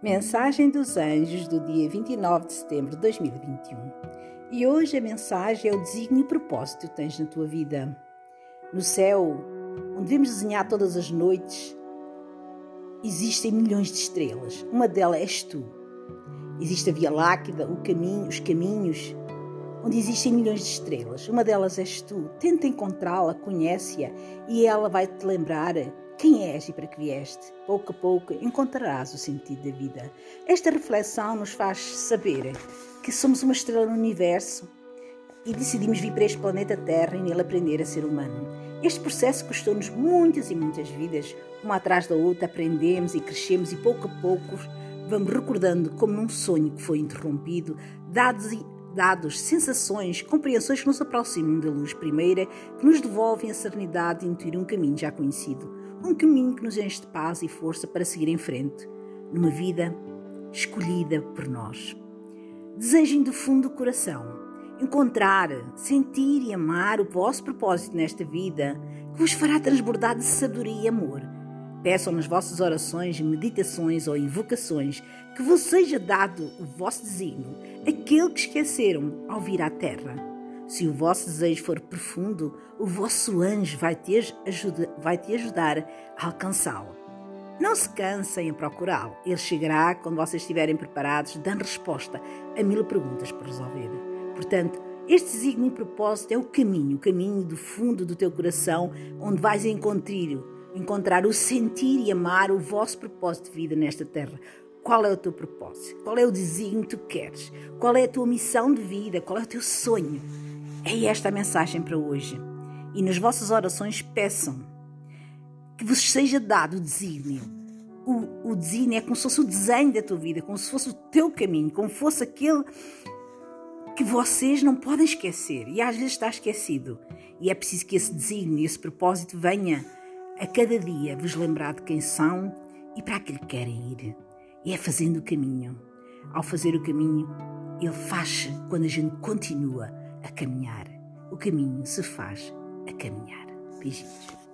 Mensagem dos Anjos do dia 29 de setembro de 2021. E hoje a mensagem é o desígnio e propósito que tens na tua vida. No céu, onde devemos desenhar todas as noites, existem milhões de estrelas. Uma delas és tu. Existe a Via Láctea, o caminho, os caminhos, onde existem milhões de estrelas. Uma delas és tu. Tenta encontrá-la, conhece-a e ela vai te lembrar quem és e para que vieste? Pouco a pouco encontrarás o sentido da vida. Esta reflexão nos faz saber que somos uma estrela no universo e decidimos vir para este planeta Terra e nele aprender a ser humano. Este processo custou-nos muitas e muitas vidas, uma atrás da outra, aprendemos e crescemos e pouco a pouco vamos recordando como num sonho que foi interrompido, dados e dados, sensações, compreensões que nos aproximam da luz primeira, que nos devolvem a serenidade de intuir um caminho já conhecido um caminho que nos enche de paz e força para seguir em frente, numa vida escolhida por nós. Desejem do fundo do coração encontrar, sentir e amar o vosso propósito nesta vida, que vos fará transbordar de sabedoria e amor. Peçam nas vossas orações, meditações ou invocações que vos seja dado o vosso desígnio, aquele que esqueceram ao vir à terra se o vosso desejo for profundo, o vosso anjo vai te, ajuda, vai te ajudar a alcançá-lo. Não se cansem em procurá-lo. Ele chegará quando vocês estiverem preparados, dando resposta a mil perguntas por resolver. Portanto, este signo e propósito é o caminho, o caminho do fundo do teu coração, onde vais encontrar, encontrar o sentir e amar o vosso propósito de vida nesta terra. Qual é o teu propósito? Qual é o desígnio que tu queres? Qual é a tua missão de vida? Qual é o teu sonho? É esta a mensagem para hoje. E nas vossas orações peçam que vos seja dado o desígnio. O, o desígnio é como se fosse o desenho da tua vida, como se fosse o teu caminho, como fosse aquele que vocês não podem esquecer. E às vezes está esquecido. E é preciso que esse desígnio, esse propósito venha a cada dia vos lembrar de quem são e para que querem ir. E é fazendo o caminho. Ao fazer o caminho, ele faz quando a gente continua a caminhar. O caminho se faz a caminhar. Beijinhos.